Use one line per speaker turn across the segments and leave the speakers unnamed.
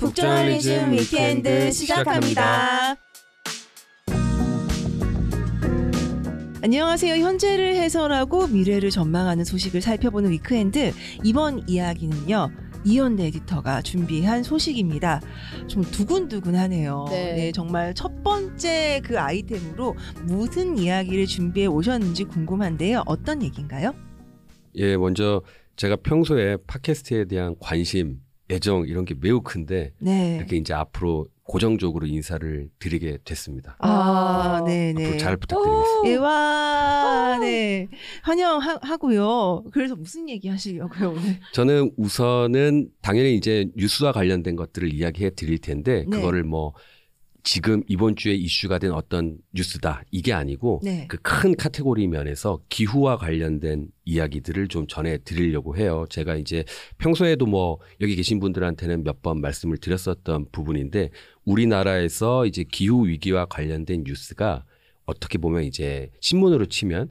북저널리즘 weekend 시작합니다. 안녕하세요. 현재를 해설하고 미래를 전망하는 소식을 살펴보는 weekend. 이번 이야기는요. 이현대 에디터가 준비한 소식입니다. 좀 두근두근하네요.
네.
네, 정말 첫 번째 그 아이템으로 무슨 이야기를 준비해 오셨는지 궁금한데요. 어떤 얘기인가요?
예, 먼저 제가 평소에 팟캐스트에 대한 관심, 애정 이런 게 매우 큰데
네.
이렇게 이제 앞으로 고정적으로 인사를 드리게 됐습니다.
아, 네, 네.
앞으로 잘 부탁드리겠습니다.
예 와, 네. 환영하고요. 그래서 무슨 얘기 하시려고요, 오늘?
저는 우선은 당연히 이제 뉴스와 관련된 것들을 이야기해 드릴 텐데
네.
그거를 뭐 지금 이번 주에 이슈가 된 어떤 뉴스다 이게 아니고
네.
그큰 카테고리 면에서 기후와 관련된 이야기들을 좀 전해 드리려고 해요. 제가 이제 평소에도 뭐 여기 계신 분들한테는 몇 번 말씀을 드렸었던 부분인데 우리나라에서 이제 기후 위기와 관련된 뉴스가 어떻게 보면 이제 신문으로 치면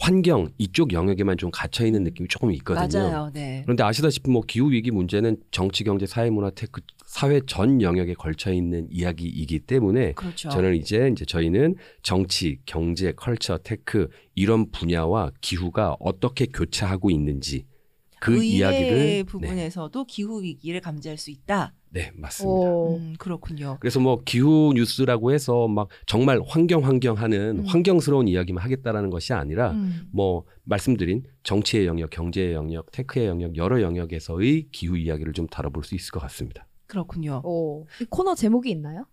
환경 이쪽 영역에만 좀 갇혀 있는 느낌이 조금 있거든요.
맞아요, 네.
그런데 아시다시피 뭐 기후 위기 문제는 정치, 경제, 사회, 문화, tech 사회 전 영역에 걸쳐 있는 이야기이기 때문에
그렇죠.
저는 이제 이제 저희는 정치, 경제, culture, tech 이런 분야와 기후가 어떻게 교차하고 있는지 그 이야기를 네,
부분에서도 기후 위기를 감지할 수 있다.
네 맞습니다.
오.
음, 그렇군요.
그래서 뭐 기후 뉴스라고 해서 막 정말 환경 환경 하는
음.
환경스러운 이야기만 하겠다라는 것이 아니라
음.
뭐 말씀드린 정치의 영역, 경제의 영역, 테크의 영역 여러 영역에서의 기후 이야기를 좀 다뤄볼 수 있을 것 같습니다.
그렇군요.
오. 이 코너 제목이 있나요?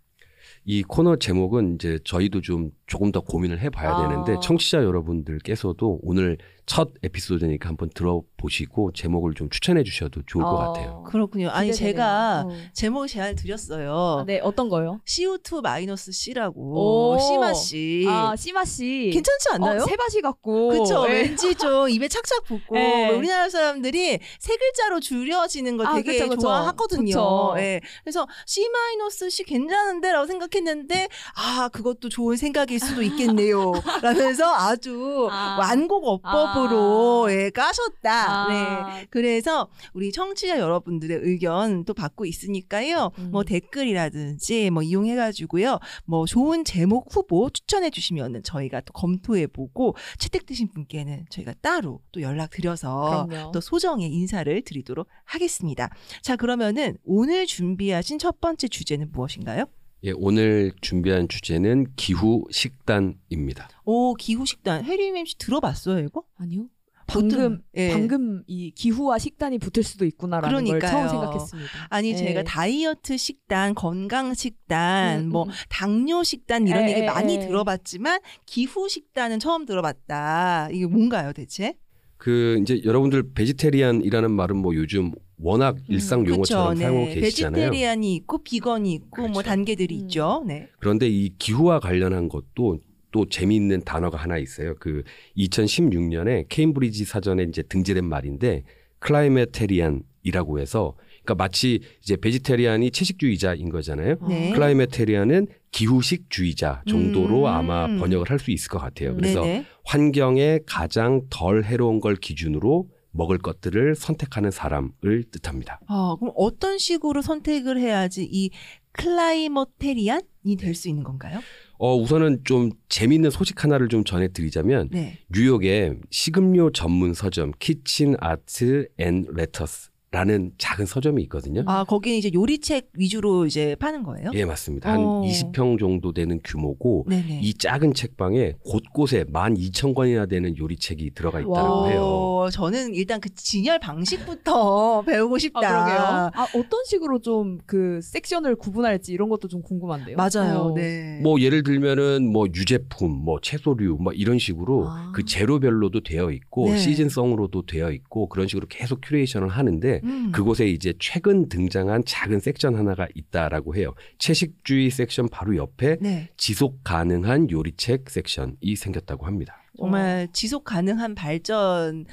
이 코너 제목은 이제 저희도 좀 조금 더 고민을 해봐야
아.
되는데 청취자 여러분들께서도 오늘 첫 에피소드니까 한번 들어보시고 제목을 좀 추천해 주셔도 좋을 것
어.
같아요.
그렇군요. 아니
기대되네요.
제가
어.
제목 제안 드렸어요.
아, 네, 어떤 거요?
CO2 마이너스 C라고
오.
씨마 씨.
아, 씨마 씨.
괜찮지 않나요?
어, 세바시 같고.
그쵸.
네.
왠지 좀 입에 착착 붙고
네.
우리나라 사람들이 세 글자로 줄여지는 거
아,
되게
그쵸, 그쵸.
좋아하거든요.
그쵸.
예. 그래서 C 마이너스 C 괜찮은데라고 생각했는데 아 그것도 좋은 생각일 수도 있겠네요. 라면서 아주
아.
완곡 어법 으로
아.
예, 까셨다. 네.
아,
그래서 우리 청취자 여러분들의 의견 또 받고 있으니까요.
음.
뭐 댓글이라든지 뭐 이용해가지고요. 뭐 좋은 제목 후보 추천해 주시면은 저희가 또 검토해 보고 채택되신 분께는 저희가 따로 또 연락 드려서
그럼요.
또 소정의 인사를 드리도록 하겠습니다. 자 그러면은 오늘 준비하신 첫 번째 주제는 무엇인가요?
예, 오늘 준비한 주제는 기후 식단입니다.
오 기후 식단 해리님 씨 들어봤어요 이거?
아니요. 방금
예.
방금 이 기후와 식단이 붙을 수도 있구나라는 걸
그러니까요.
처음 생각했습니다.
아니
예.
제가 다이어트 식단, 건강 식단,
음,
뭐
음.
당뇨 식단 이런
에,
얘기
에,
많이
에.
들어봤지만 기후 식단은 처음 들어봤다. 이게 뭔가요, 대체?
그 이제 여러분들 베지테리안이라는 말은 뭐 요즘 워낙 일상 용어처럼
그쵸,
사용하고
네.
계시잖아요.
vegetarian이 있고 비건이 있고 뭐
그렇죠.
단계들이
음.
있죠. 네.
그런데 이 기후와 관련한 것도 또 재미있는 단어가 하나 있어요. 그 2016년에 케임브리지 사전에 이제 등재된 말인데 climatarian이라고 해서 그러니까 마치 이제 vegetarian이 채식주의자인 거잖아요.
네.
climatarian은 기후식주의자 정도로
음.
아마 번역을 할 수 있을 것 같아요. 그래서
네네.
환경에 가장 덜 해로운 걸 기준으로 먹을 것들을 선택하는 사람을 뜻합니다.
어, 그럼 어떤 식으로 선택을 해야지 이 climatarian이 될 수 있는 건가요?
어, 우선은 좀 재미있는 소식 하나를 좀 전해드리자면
네.
뉴욕에 식음료 전문 서점 Kitchen Arts and Letters 라는 작은 서점이 있거든요.
아, 거기는 이제 요리책 위주로 이제 파는 거예요?
예, 맞습니다. 한
어.
20평 정도 되는 규모고
네네.
이 작은 책방에 곳곳에 12,000권이나 되는 요리책이 들어가 있다고
와.
해요.
어, 저는 일단 그 진열 방식부터 배우고 싶다.
아, 그러게요. 아, 어떤 식으로 좀 그 섹션을 구분할지 이런 것도 좀 궁금한데요.
맞아요.
어.
네.
뭐 예를 들면은 뭐 유제품, 뭐 채소류, 뭐 이런 식으로
아.
그 재료별로도 되어 있고
네.
시즌성으로도 되어 있고 그런 식으로 계속 큐레이션을 하는데
음.
그곳에 이제 최근 등장한 작은 섹션 하나가 있다라고 해요. 채식주의 섹션 바로 옆에
네.
지속 가능한 요리책 섹션이 생겼다고 합니다.
정말 지속 가능한 발전뿐만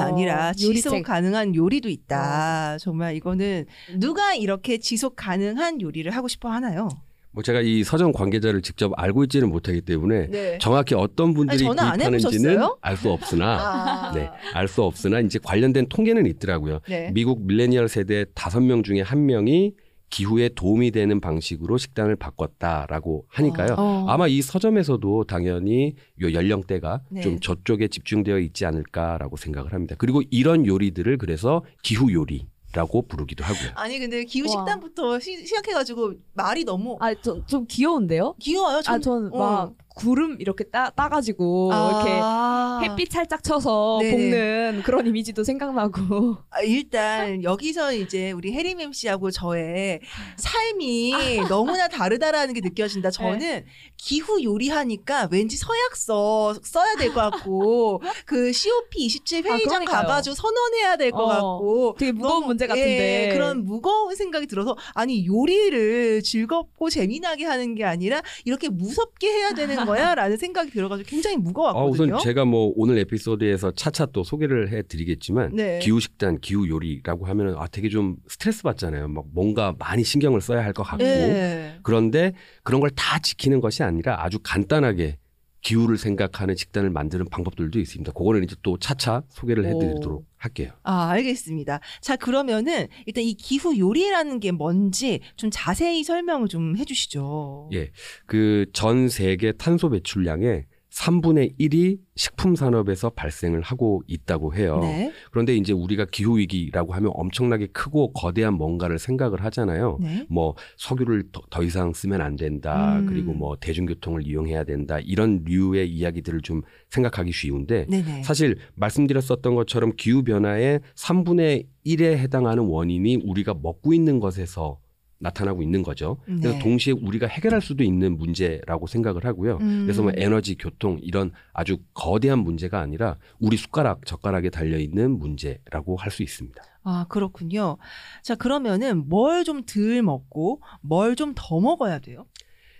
어,
아니라 지속
요리책.
가능한 요리도 있다. 정말 이거는 누가 이렇게 지속 가능한 요리를 하고 싶어 하나요?
뭐 제가 이 서점 관계자를 직접 알고 있지는 못하기 때문에
네.
정확히 어떤 분들이
아니,
구입하는지는? 알 수 없으나
아.
네, 알 수 없으나 이제 관련된 통계는 있더라고요.
네.
미국 밀레니얼 세대 다섯 명 중에 한 명이 기후에 도움이 되는 방식으로 식단을 바꿨다라고 하니까요.
어.
아마 이 서점에서도 당연히 요 연령대가
네.
좀 저쪽에 집중되어 있지 않을까라고 생각을 합니다. 그리고 이런 요리들을 그래서 기후 요리 라고 부르기도 하고요.
아니 근데 기후
와.
식단부터 시, 시작해가지고 말이 너무
아, 좀, 좀 귀여운데요?
귀여워요.
아, 전
어.
막 구름 이렇게 따, 따가지고 이렇게
아.
햇빛 살짝 쳐서
네네.
볶는 그런 이미지도 생각나고.
아, 일단 여기서 이제 우리 혜림 MC하고 저의 삶이 너무나 다르다라는 게 느껴진다. 저는 기후 요리하니까 왠지 서약서 써야 될 것 같고 그 COP 27
아,
회의장
그러니까요.
가가지고 선언해야 될것
어,
같고
되게 무거운
너무,
문제 같은데.
예, 그런 무거운 생각이 들어서 아니 요리를 즐겁고 재미나게 하는 게 아니라 이렇게 무섭게 해야 되는 거야라는 생각이 들어가지고 굉장히
아,
무거웠거든요.
우선 제가 뭐 오늘 에피소드에서 차차 또 소개를 해드리겠지만
네.
기후 식단, 기후 요리라고 하면은 아 되게 좀 스트레스 받잖아요. 막 뭔가 많이 신경을 써야 할 것 같고
예.
그런데 그런 걸 다 지키는 것이 아니라 아주 간단하게 기후를 생각하는 식단을 만드는 방법들도 있습니다. 그거는 이제 또 차차 소개를 해드리도록
오.
할게요.
아, 알겠습니다. 자, 그러면은 일단 이 기후 요리라는 게 뭔지 좀 자세히 설명을 좀 해주시죠.
예. 그 전 세계 탄소 배출량의 3분의 1이 식품 산업에서 발생을 하고 있다고 해요.
네.
그런데 이제 우리가 기후 위기라고 하면 엄청나게 크고 거대한 뭔가를 생각을 하잖아요.
네.
뭐 석유를 더, 더 이상 쓰면 안 된다.
음.
그리고 뭐 대중교통을 이용해야 된다. 이런 류의 이야기들을 좀 생각하기 쉬운데
네네.
사실 말씀드렸었던 것처럼 기후 변화의 3분의 1에 해당하는 원인이 우리가 먹고 있는 것에서 나타나고 있는 거죠. 그래서
네.
동시에 우리가 해결할 수도 있는 문제라고 생각을 하고요.
음.
그래서 뭐 에너지, 교통 이런 아주 거대한 문제가 아니라 우리 숟가락, 젓가락에 달려 있는 문제라고 할 수 있습니다.
아, 그렇군요. 자, 그러면은 뭘 좀 덜 먹고 뭘 좀 더 먹어야 돼요?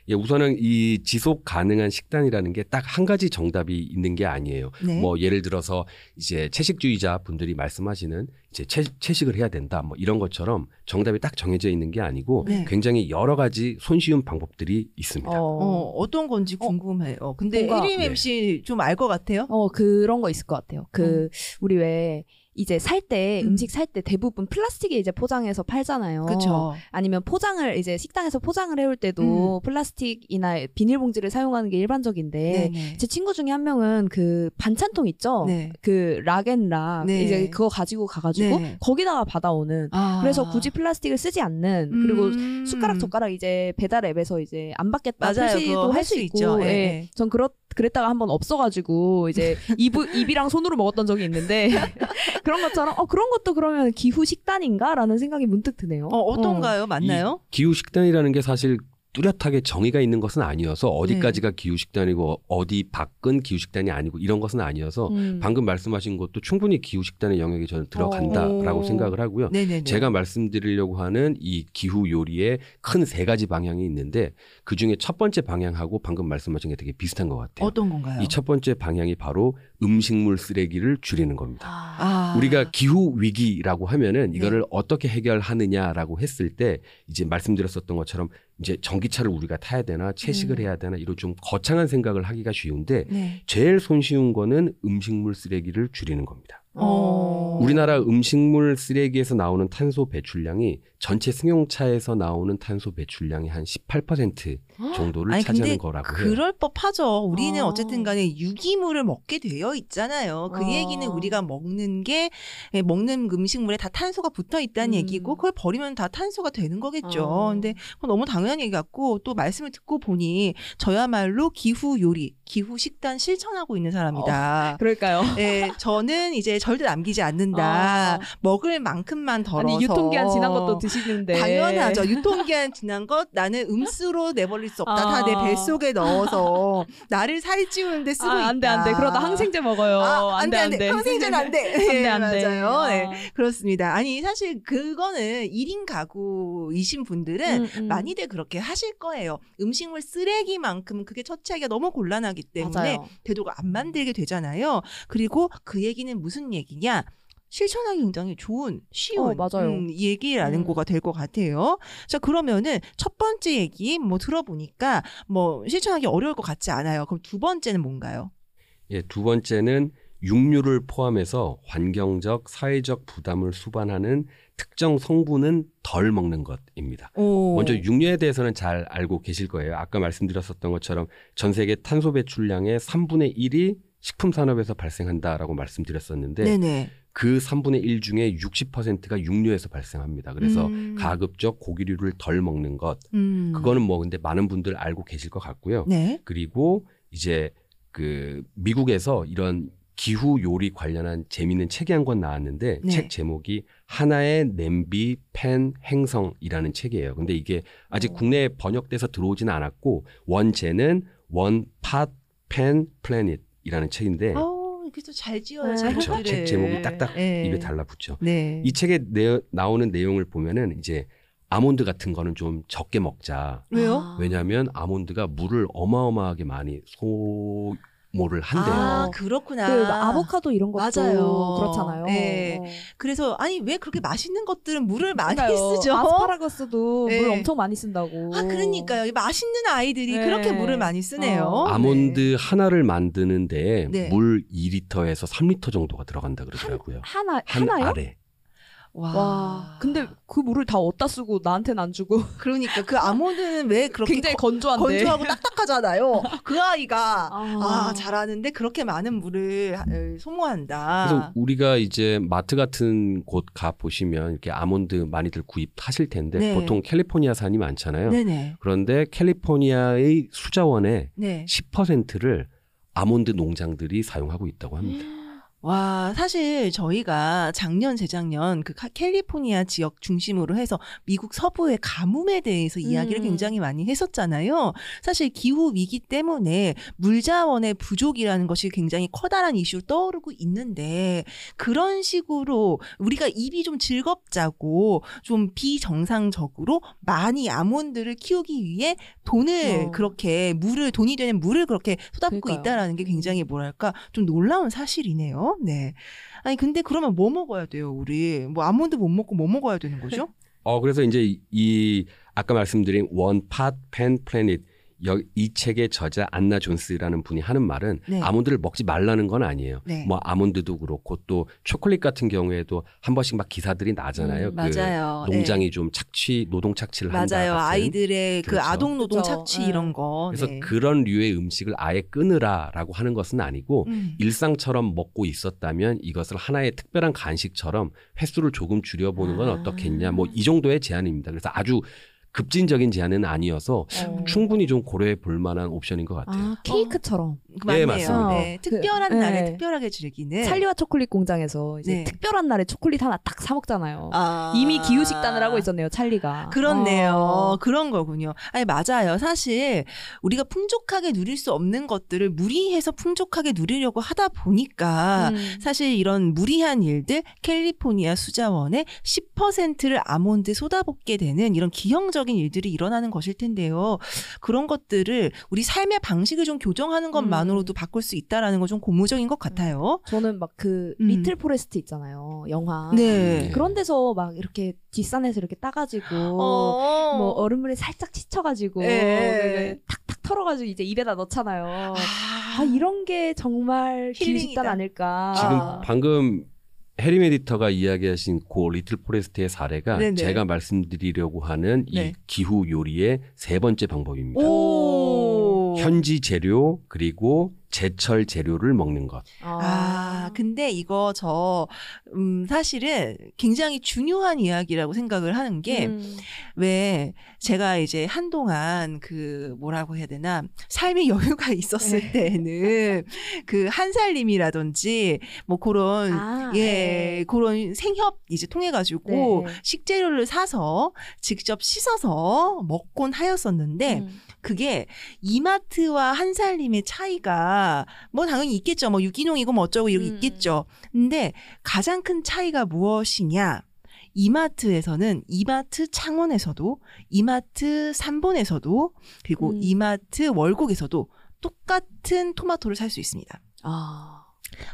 예, 우선은 이 지속 가능한 식단이라는 게 딱 한 가지 정답이 있는 게 아니에요.
네.
뭐 예를 들어서 이제 채식주의자 분들이 말씀하시는 이제 채, 채식을 해야 된다 뭐 이런 것처럼 정답이 딱 정해져 있는 게 아니고
네.
굉장히 여러 가지 손쉬운 방법들이 있습니다.
어,
어,
어떤 건지 궁금해요. 근데
뭔가-
혜림
네.
MC 좀알 것 같아요?
어, 그런 거 있을 것 같아요. 그, 우리 왜, 이제 살 때,
음.
음식 살 때 대부분 플라스틱에 이제 포장해서 팔잖아요.
그렇죠.
아니면 포장을, 이제 식당에서 포장을 해올 때도 플라스틱이나 비닐봉지를 사용하는 게 일반적인데,
네네.
제 친구 중에 한 명은 그 반찬통 있죠?
네.
그 락앤락.
네.
이제 그거 가지고 가가지고
네.
거기다가 받아오는.
아.
그래서 굳이 플라스틱을 쓰지 않는. 그리고
음.
숟가락 젓가락 이제 배달 앱에서 이제 안 받겠다
맞아요.
표시도
할할수수
있고
있죠. 예,
예.
예.
전 그렇 그랬다가 한번 없어가지고 이제 입 입이랑 손으로 먹었던 적이 있는데 그런 것처럼 어 그런 것도 그러면 기후 식단인가라는 생각이 문득 드네요.
어, 어떤가요? 맞나요?
기후 식단이라는 게 사실 뚜렷하게 정의가 있는 것은 아니어서
네.
어디까지가 기후 식단이고 어디 밖은 기후 식단이 아니고 이런 것은 아니어서
음.
방금 말씀하신 것도 충분히 기후 식단의 영역에 저는 들어간다라고
어.
생각을 하고요.
네네네.
제가 말씀드리려고 하는 이 기후 요리의 큰 세 가지 방향이 있는데 그 중에 첫 번째 방향하고 방금 말씀하신 게 되게 비슷한 것 같아요.
어떤 건가요?
이 첫 번째 방향이 바로 음식물 쓰레기를 줄이는 겁니다.
아.
우리가 기후 위기라고 하면은
네.
이거를 어떻게 해결하느냐라고 했을 때 이제 말씀드렸었던 것처럼 이제 전기차를 우리가 타야 되나 채식을
음.
해야 되나 이런 좀 거창한 생각을 하기가 쉬운데
네.
제일 손쉬운 거는 음식물 쓰레기를 줄이는 겁니다.
어.
우리나라 음식물 쓰레기에서 나오는 탄소 배출량이 전체 승용차에서 나오는 탄소 배출량의 한 18% 정도를
아니
차지하는
근데
거라고 해요.
그럴 법하죠. 우리는
아.
어쨌든 간에 유기물을 먹게 되어 있잖아요. 그
아.
얘기는 우리가 먹는 게 예, 먹는 음식물에 다 탄소가 붙어 있다는
음.
얘기고 그걸 버리면 다 탄소가 되는 거겠죠.
아.
근데 너무 당연한 얘기 같고 또 말씀을 듣고 보니 저야말로 기후 요리, 기후 식단 실천하고 있는 사람이다.
그럴까요?
예, 저는 이제 절대 남기지 않는다.
아.
먹을 만큼만 덜어서
아니 유통기한 지난 것도 드시는데
당연하죠. 유통기한 지난 것 나는 음수로 내버릴 수 없다. 다내
아.
뱃속에 넣어서 나를 살찌우는데 쓰고.
아, 안 돼 안 돼 그러다 항생제 먹어요.
아, 안 돼,
안 돼.
항생제는 안 돼.
안돼
예,
안돼
맞아요. 네, 그렇습니다. 아니, 사실 그거는 1인 가구이신 분들은
음, 음.
많이들 그렇게 하실 거예요. 음식물 쓰레기만큼 그게 처치하기가 너무 곤란하기 때문에
맞아요.
되도록 안 만들게 되잖아요. 그리고 그 얘기는 무슨 얘기냐? 실천하기 굉장히 좋은 쉬운
어, 맞아요.
음, 얘기라는
음.
거가 될 것 같아요. 자 그러면은 첫 번째 얘기 뭐 들어보니까 뭐 실천하기 어려울 것 같지 않아요. 그럼 두 번째는 뭔가요?
예, 두 번째는 육류를 포함해서 환경적, 사회적 부담을 수반하는 특정 성분은 덜 먹는 것입니다.
오.
먼저 육류에 대해서는 잘 알고 계실 거예요. 아까 말씀드렸었던 것처럼 전 세계 탄소 배출량의 3분의 1이 식품 산업에서 발생한다라고 말씀드렸었는데
네네.
그 3분의 1 중에 60%가 육류에서 발생합니다. 그래서
음.
가급적 고기류를 덜 먹는 것.
음.
그거는 뭐 근데 많은 분들 알고 계실 것 같고요.
네.
그리고 이제 그 미국에서 이런 기후 요리 관련한 재미있는 책이 한 권 나왔는데
네.
책 제목이 하나의 냄비 팬 행성이라는 책이에요. 근데 이게 아직
어.
국내에 번역돼서 들어오지는 않았고 원제는 원팟 팬 플래닛 이라는 책인데
어, 이렇게 또잘 지어요.
네.
그렇죠. 책 제목이 딱딱
네.
입에 달라붙죠.
네.
이 책에 내, 나오는 내용을 보면은 이제 아몬드 같은 거는 좀 적게 먹자.
왜요?
아.
왜냐하면 아몬드가 물을 어마어마하게 많이 소 모를 한대요.
아, 그렇구나.
그 아보카도 이런 것도
맞아요.
그렇잖아요.
네.
어.
그래서 아니 왜 그렇게 맛있는 것들은 물을 많이
그러니까요.
쓰죠?
아스파라거스도
네.
물 엄청 많이 쓴다고.
아 그러니까요. 이 맛있는 아이들이
네.
그렇게 물을 많이 쓰네요.
어.
아몬드 하나를 만드는데
네.
물 2리터에서 3리터 정도가 들어간다 그러더라고요.
하나
한,
하나요?
알에.
와.
와. 근데 그 물을 다 어디다 쓰고 나한테는 안 주고
그러니까 그 아몬드는 왜 그렇게
굉장히
거-
건조한데.
건조하고 딱딱하잖아요. 그 아이가
아.
아, 잘하는데 그렇게 많은 물을 소모한다.
그래서 우리가 이제 마트 같은 곳 가 보시면 이렇게 아몬드 많이들 구입하실 텐데
네.
보통 캘리포니아산이 많잖아요.
네네.
그런데 캘리포니아의 수자원의
네.
10%를 아몬드 농장들이 사용하고 있다고 합니다.
와, 사실 저희가 작년, 재작년 그 카- 캘리포니아 지역 중심으로 해서 미국 서부의 가뭄에 대해서 이야기를
음.
굉장히 많이 했었잖아요. 사실 기후 위기 때문에 물자원의 부족이라는 것이 굉장히 커다란 이슈로 떠오르고 있는데 그런 식으로 우리가 입이 좀 즐겁자고 좀 비정상적으로 많이 아몬드를 키우기 위해 돈을
어.
그렇게 물을 돈이 되는 물을 그렇게 쏟아붓고
그러니까요.
있다라는 게 굉장히 뭐랄까 좀 놀라운 사실이네요. 네. 아니 근데 그러면 뭐 먹어야 돼요, 우리? 뭐 아몬드 못 먹고 뭐 먹어야 되는 거죠?
어 그래서 이제 이, 이 아까 말씀드린 원팟 팬 플래닛 여- 이 책의 저자 안나 존스라는 분이 하는 말은
네.
아몬드를 먹지 말라는 건 아니에요.
네.
뭐 아몬드도 그렇고 또 초콜릿 같은 경우에도 한 번씩 막 기사들이 나잖아요.
음,
그
맞아요.
농장이 좀 착취 노동 착취를
네.
한다.
맞아요.
같은.
아이들의 그
그렇죠.
아동 노동
그렇죠.
착취
네.
이런 거.
그래서
네.
그런 류의 음식을 아예 끊으라라고 하는 것은 아니고
음.
일상처럼 먹고 있었다면 이것을 하나의 특별한 간식처럼 횟수를 조금 줄여보는 건
아.
어떻겠냐. 뭐 이 정도의 제안입니다. 그래서 아주 급진적인 제안은 아니어서
어.
충분히 좀 고려해 볼 만한 옵션인 것 같아요.
아, 케이크처럼
그 맞네요.
맞습니다.
네.
그,
특별한
네.
날에 특별하게 즐기는
찰리와 초콜릿 공장에서 이제
네.
특별한 날에 초콜릿 하나 딱 사 먹잖아요.
아.
이미 기후 식단을 하고 있었네요, 찰리가.
그렇네요.
어.
그런 거군요. 아니, 맞아요. 사실 우리가 풍족하게 누릴 수 없는 것들을 무리해서 풍족하게 누리려고 하다 보니까
음.
사실 이런 무리한 일들 캘리포니아 수자원의 10%를 아몬드 쏟아붓게 되는 이런 기형적 인 일들이 일어나는 것일 텐데요. 그런 것들을 우리 삶의 방식을 좀 교정하는 것만으로도 바꿀 수 있다라는 건 좀 고무적인 것 같아요.
저는 막그
음.
리틀 포레스트 있잖아요, 영화.
네.
그런 데서 막 이렇게 뒷산에서 이렇게 따가지고
어.
뭐 얼음물에 살짝 적셔가지고
예.
그 탁탁 털어가지고 이제 입에다 넣잖아요.
아,
아 이런 게 정말
힐링이다.
식단 아닐까.
지금
아.
방금 혜림 에디터가 이야기하신 고 리틀 포레스트의 사례가
네네.
제가 말씀드리려고 하는
네.
이 기후 요리의 세 번째 방법입니다.
오.
현지 재료 그리고 제철 재료를 먹는 것.
아, 근데 이거 저, 음, 사실은 굉장히 중요한 이야기라고 생각을 하는 게,
음.
왜 제가 이제 한동안 그 뭐라고 해야 되나 삶의 여유가 있었을
네.
때는 그 한살림이라든지 뭐 그런
아,
예
네.
그런 생협 이제 통해 가지고
네.
식재료를 사서 직접 씻어서 먹곤 하였었는데
음.
그게 이마트와 한살림의 차이가 뭐 당연히 있겠죠. 뭐 유기농이고 뭐 어쩌고 이렇게
음.
있겠죠. 근데 가장 큰 차이가 무엇이냐? 이마트에서는 이마트 창원에서도 이마트 삼본에서도 그리고
음.
이마트 월곡에서도 똑같은 토마토를 살 수 있습니다.
아.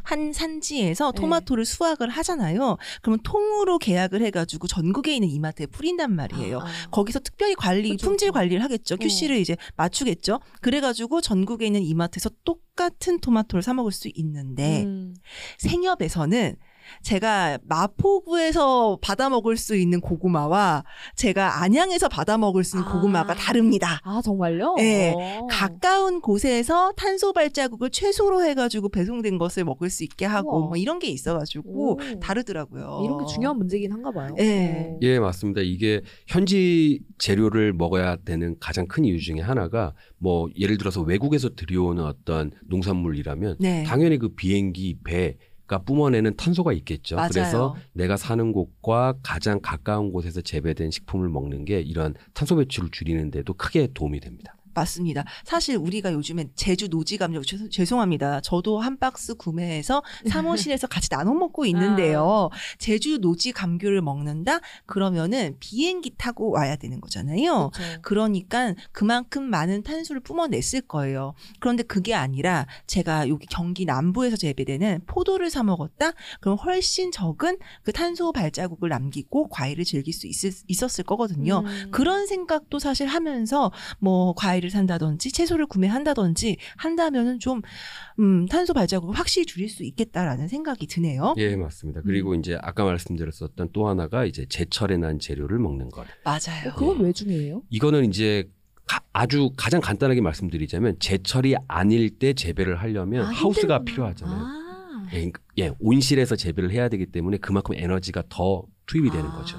한 산지에서
네.
토마토를 수확을 하잖아요. 그러면 통으로 계약을 해가지고 전국에 있는 이마트에 뿌린단 말이에요.
아,
거기서 특별히 관리,
그쵸,
품질. 관리를 하겠죠.
어.
QC를 이제 맞추겠죠. 그래가지고 전국에 있는 이마트에서 똑같은 토마토를 사 먹을 수 있는데
음.
생협에서는 제가 마포구에서 받아 먹을 수 있는 고구마와 제가 안양에서 받아 먹을 수 있는
아.
고구마가 다릅니다.
아 정말요?
네.
어.
가까운 곳에서 탄소 발자국을 최소로 해가지고 배송된 것을 먹을 수 있게 하고
우와.
뭐 이런 게 있어가지고
오.
다르더라고요.
이런 게 중요한 문제긴 한가 봐요.
네.
어.
예, 맞습니다. 이게 현지 재료를 먹어야 되는 가장 큰 이유 중에 하나가 뭐 예를 들어서 외국에서 들여오는 어떤 농산물이라면
네.
당연히 그 비행기 배 가 뿜어내는 탄소가 있겠죠.
맞아요.
그래서 내가 사는 곳과 가장 가까운 곳에서 재배된 식품을 먹는 게 이런 탄소 배출을 줄이는 데도 크게 도움이 됩니다.
맞습니다. 사실 우리가 요즘엔 제주 노지 감정 죄송- 죄송합니다. 저도 한 박스 구매해서 사무실에서 같이 나눠 먹고 있는데요. 제주 노지 감귤을 먹는다 그러면은 비행기 타고 와야 되는 거잖아요.
그렇죠.
그러니까 그만큼 많은 탄소를 뿜어냈을 거예요. 그런데 그게 아니라 제가 여기 경기 남부에서 재배되는 포도를 사 먹었다? 그럼 훨씬 적은 그 탄소 발자국을 남기고 과일을 즐길 수 있을, 있었을 거거든요.
음.
그런 생각도 사실 하면서 뭐 과일 을 산다든지 채소를 구매한다든지 한다면은 좀 음, 탄소 발자국을 확실히 줄일 수 있겠다라는 생각이 드네요.
예, 맞습니다. 그리고 이제 아까 말씀드렸었던 또 하나가 이제 제철에 난 재료를 먹는 것.
맞아요.
어, 그건 왜 중요해요?
이거는 이제 가- 아주 가장 간단하게 말씀드리자면 제철이 아닐 때 재배를 하려면
아,
하우스가
힘들구나.
필요하잖아요.
아.
예, 예, 온실에서 재배를 해야 되기 때문에 그만큼 에너지가 더 투입이 되는
아,
거죠.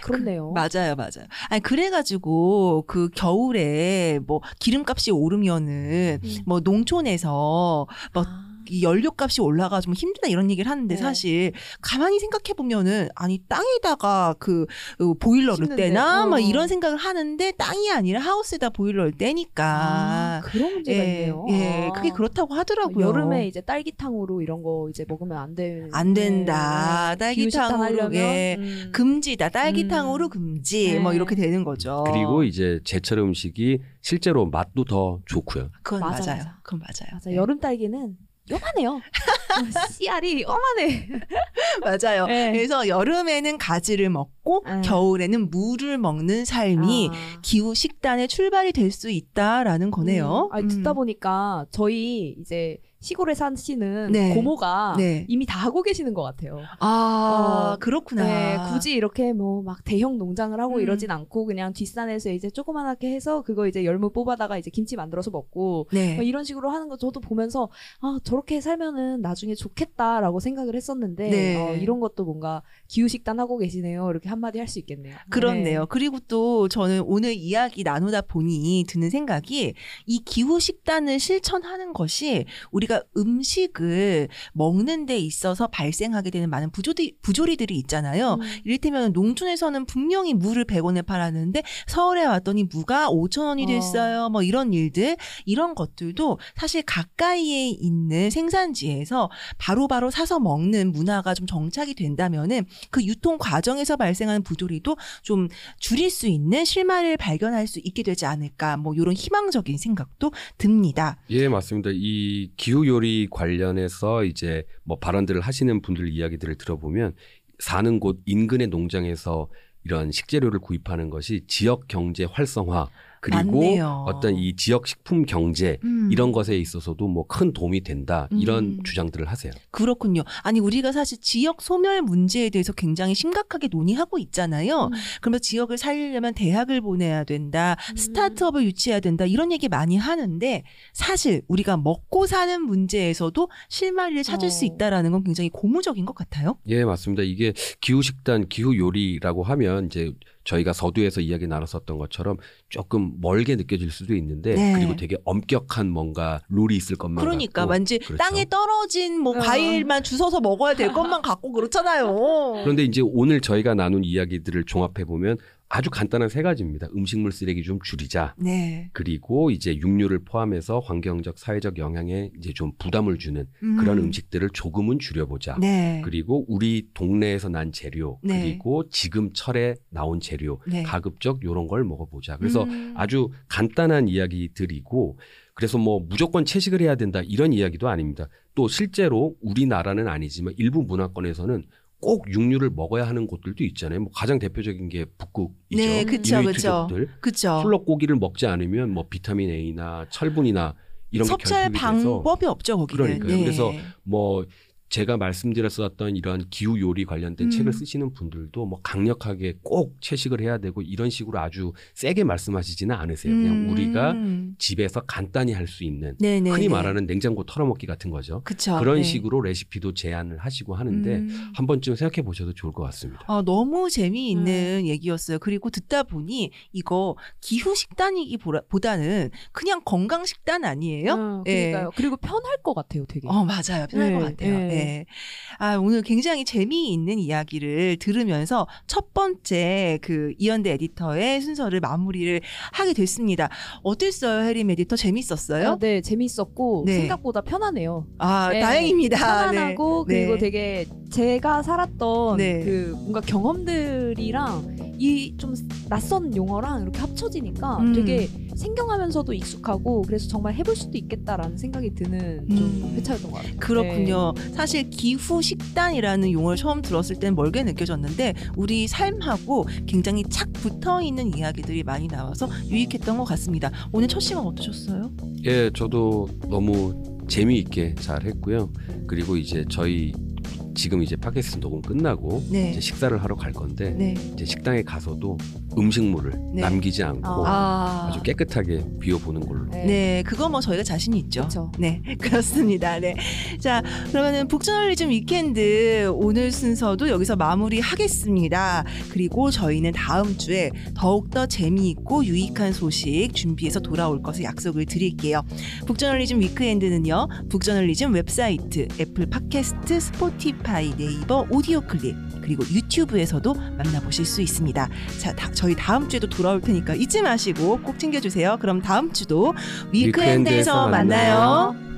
그렇네요.
맞아요, 맞아요. 아니 그래가지고 그 겨울에 뭐 기름값이 오르면은
음.
뭐 농촌에서 뭐
아.
이 연료값이 올라가지고 힘들다 이런 얘기를 하는데
네.
사실 가만히 생각해 보면은 아니 땅에다가 그 어, 보일러를
심는데,
떼나
어.
막 이런 생각을 하는데 땅이 아니라 하우스에다 보일러를
아,
떼니까
그런 문제가
예,
있네요.
예,
아.
그게 그렇다고 하더라고요.
여름에 이제 딸기탕으로 이런 거 이제 먹으면 안 돼.
안 된다. 딸기탕으로,
하려면
예.
음.
금지다. 딸기탕으로
음.
금지.
네.
뭐 이렇게 되는 거죠.
그리고 이제 제철 음식이 실제로 맛도 더 좋고요.
그건
맞아,
맞아요.
맞아.
그건 맞아요.
맞아
네.
여름 딸기는 요만해요. 어, 씨알이 요만해.
맞아요.
네.
그래서 여름에는 가지를 먹고
네.
겨울에는 물을 먹는 삶이
아.
기후 식단의 출발이 될 수 있다라는 거네요.
음, 아니, 듣다 보니까 저희 이제 시골에 사시는
네.
고모가
네.
이미 다 하고 계시는 것 같아요.
아,
어,
그렇구나.
네, 굳이 이렇게 뭐 막 대형 농장을 하고
음.
이러진 않고 그냥 뒷산에서 이제 조그만하게 해서 그거 이제 열무 뽑아다가 이제 김치 만들어서 먹고
네.
뭐 이런 식으로 하는 거 저도 보면서 아 저렇게 살면은 나중에 좋겠다라고 생각을 했었는데
네.
어, 이런 것도 뭔가 기후 식단 하고 계시네요. 이렇게 한마디 할 수 있겠네요.
그렇네요.
네.
그리고 또 저는 오늘 이야기 나누다 보니 드는 생각이 이 기후 식단을 실천하는 것이 우리가 음식을 먹는 데 있어서 발생하게 되는 많은 부조리, 부조리들이 있잖아요.
음.
이를테면 농촌에서는 분명히 무를 100원에 팔았는데 서울에 왔더니 무가 5,000원이
어.
됐어요. 뭐 이런 일들, 이런 것들도 사실 가까이에 있는 생산지에서 바로 바로 사서 먹는 문화가 좀 정착이 된다면은 그 유통 과정에서 발생하는 부조리도 좀 줄일 수 있는 실마리를 발견할 수 있게 되지 않을까. 뭐 이런 희망적인 생각도 듭니다.
예, 맞습니다. 이 기후 요리 관련해서 이제 뭐 발언들을 하시는 분들 이야기들을 들어보면 사는 곳 인근의 농장에서 이런 식재료를 구입하는 것이 지역 경제 활성화 그리고
맞네요.
어떤 이 지역 식품 경제
음.
이런 것에 있어서도 뭐 큰 도움이 된다 이런
음.
주장들을 하세요.
그렇군요. 아니 우리가 사실 지역 소멸 문제에 대해서 굉장히 심각하게 논의하고 있잖아요.
음.
그러면 지역을 살리려면 대학을 보내야 된다,
음.
스타트업을 유치해야 된다 이런 얘기 많이 하는데 사실 우리가 먹고 사는 문제에서도 실마리를 찾을
어.
수 있다라는 건 굉장히 고무적인 것 같아요.
예, 맞습니다. 이게 기후 식단, 기후 요리라고 하면 이제 저희가 서두에서 이야기 나눴었던 것처럼 조금 멀게 느껴질 수도 있는데
네.
그리고 되게 엄격한 뭔가 룰이 있을 것만
그러니까
같고
완전
그렇죠.
땅에 떨어진 뭐
어.
과일만 주워서 먹어야 될 것만 갖고 그렇잖아요.
그런데 이제 오늘 저희가 나눈 이야기들을 종합해 보면 아주 간단한 세 가지입니다. 음식물 쓰레기 좀 줄이자.
네.
그리고 이제 육류를 포함해서 환경적, 사회적 영향에 이제 좀 부담을 주는 그런
음.
음식들을 조금은 줄여보자.
네.
그리고 우리 동네에서 난 재료,
네.
그리고 지금 철에 나온 재료,
네.
가급적 요런 걸 먹어보자. 그래서
음.
아주 간단한 이야기들이고 그래서 뭐 무조건 채식을 해야 된다 이런 이야기도 아닙니다. 또 실제로 우리나라는 아니지만 일부 문화권에서는 꼭 육류를 먹어야 하는 곳들도 있잖아요. 뭐 가장 대표적인 게 북극이죠.
네, 그쵸, 그쵸. 그쵸.
술럭고기를 먹지 않으면 뭐 비타민 A나 철분이나 이런 게
섭취할
결핍이 돼서
방법이 없죠 거기는.
그러니까요. 그래서 뭐 제가 말씀드렸었던 이런 기후 요리 관련된
음.
책을 쓰시는 분들도 뭐 강력하게 꼭 채식을 해야 되고 이런 식으로 아주 세게 말씀하시지는 않으세요. 그냥
음.
우리가 집에서 간단히 할 수 있는
네네.
흔히 말하는 냉장고 털어먹기 같은 거죠.
그쵸.
그런
네.
식으로 레시피도 제안을 하시고 하는데
음.
한 번쯤 생각해 보셔도 좋을 것 같습니다.
아, 너무 재미있는
네.
얘기였어요. 그리고 듣다 보니 이거 기후 식단이기보다는 그냥 건강 식단 아니에요?
어,
예.
그러니까요. 그리고 편할 것 같아요, 되게.
어, 맞아요. 편할
네,
것 같아요.
네.
네. 아, 오늘 굉장히 재미있는 이야기를 들으면서 첫 번째 그 이현대 에디터의 순서를 마무리를 하게 됐습니다. 어땠어요, 해림 에디터? 재밌었어요?
아, 네, 재밌었고
네.
생각보다 편하네요.
아,
네.
다행입니다.
편안하고
네.
그리고
네.
되게 제가 살았던
네.
그 뭔가 경험들이랑 이 좀 낯선 용어랑 이렇게 합쳐지니까
음.
되게 생경하면서도 익숙하고 그래서 정말 해볼 수도 있겠다라는 생각이 드는 좀
음.
회차였던 것 같아요.
그렇군요.
네.
사실 기후 식단이라는 용어를 처음 들었을 땐 멀게 느껴졌는데 우리 삶하고 굉장히 착 붙어 있는 이야기들이 많이 나와서 유익했던 것 같습니다. 오늘 첫 시간 어떠셨어요?
예, 저도 너무 재미있게 잘 했고요. 그리고 이제 저희 지금 이제 팟캐스트 녹음 끝나고
네.
이제 식사를 하러 갈 건데
네.
이제 식당에 가서도 음식물을
네.
남기지 않고
아.
아주 깨끗하게 비워보는 걸로.
네.
네, 그거 뭐 저희가 자신 있죠.
그렇죠.
네, 그렇습니다. 네. 자, 그러면은 북저널리즘 위켄드 오늘 순서도 여기서 마무리하겠습니다. 그리고 저희는 다음 주에 더욱더 재미있고 유익한 소식 준비해서 돌아올 것을 약속을 드릴게요. 북저널리즘 위크엔드는요, 북저널리즘 웹사이트, 애플 팟캐스트, 스포티파이, 네이버 오디오 클립, 그리고 유튜브에서도 만나보실 수 있습니다. 자, 다- 저희 다음 주에도 돌아올 테니까 잊지 마시고 꼭 챙겨주세요. 그럼 다음 주도 위크엔드에서
위크엔드에서
만나요.
만나요.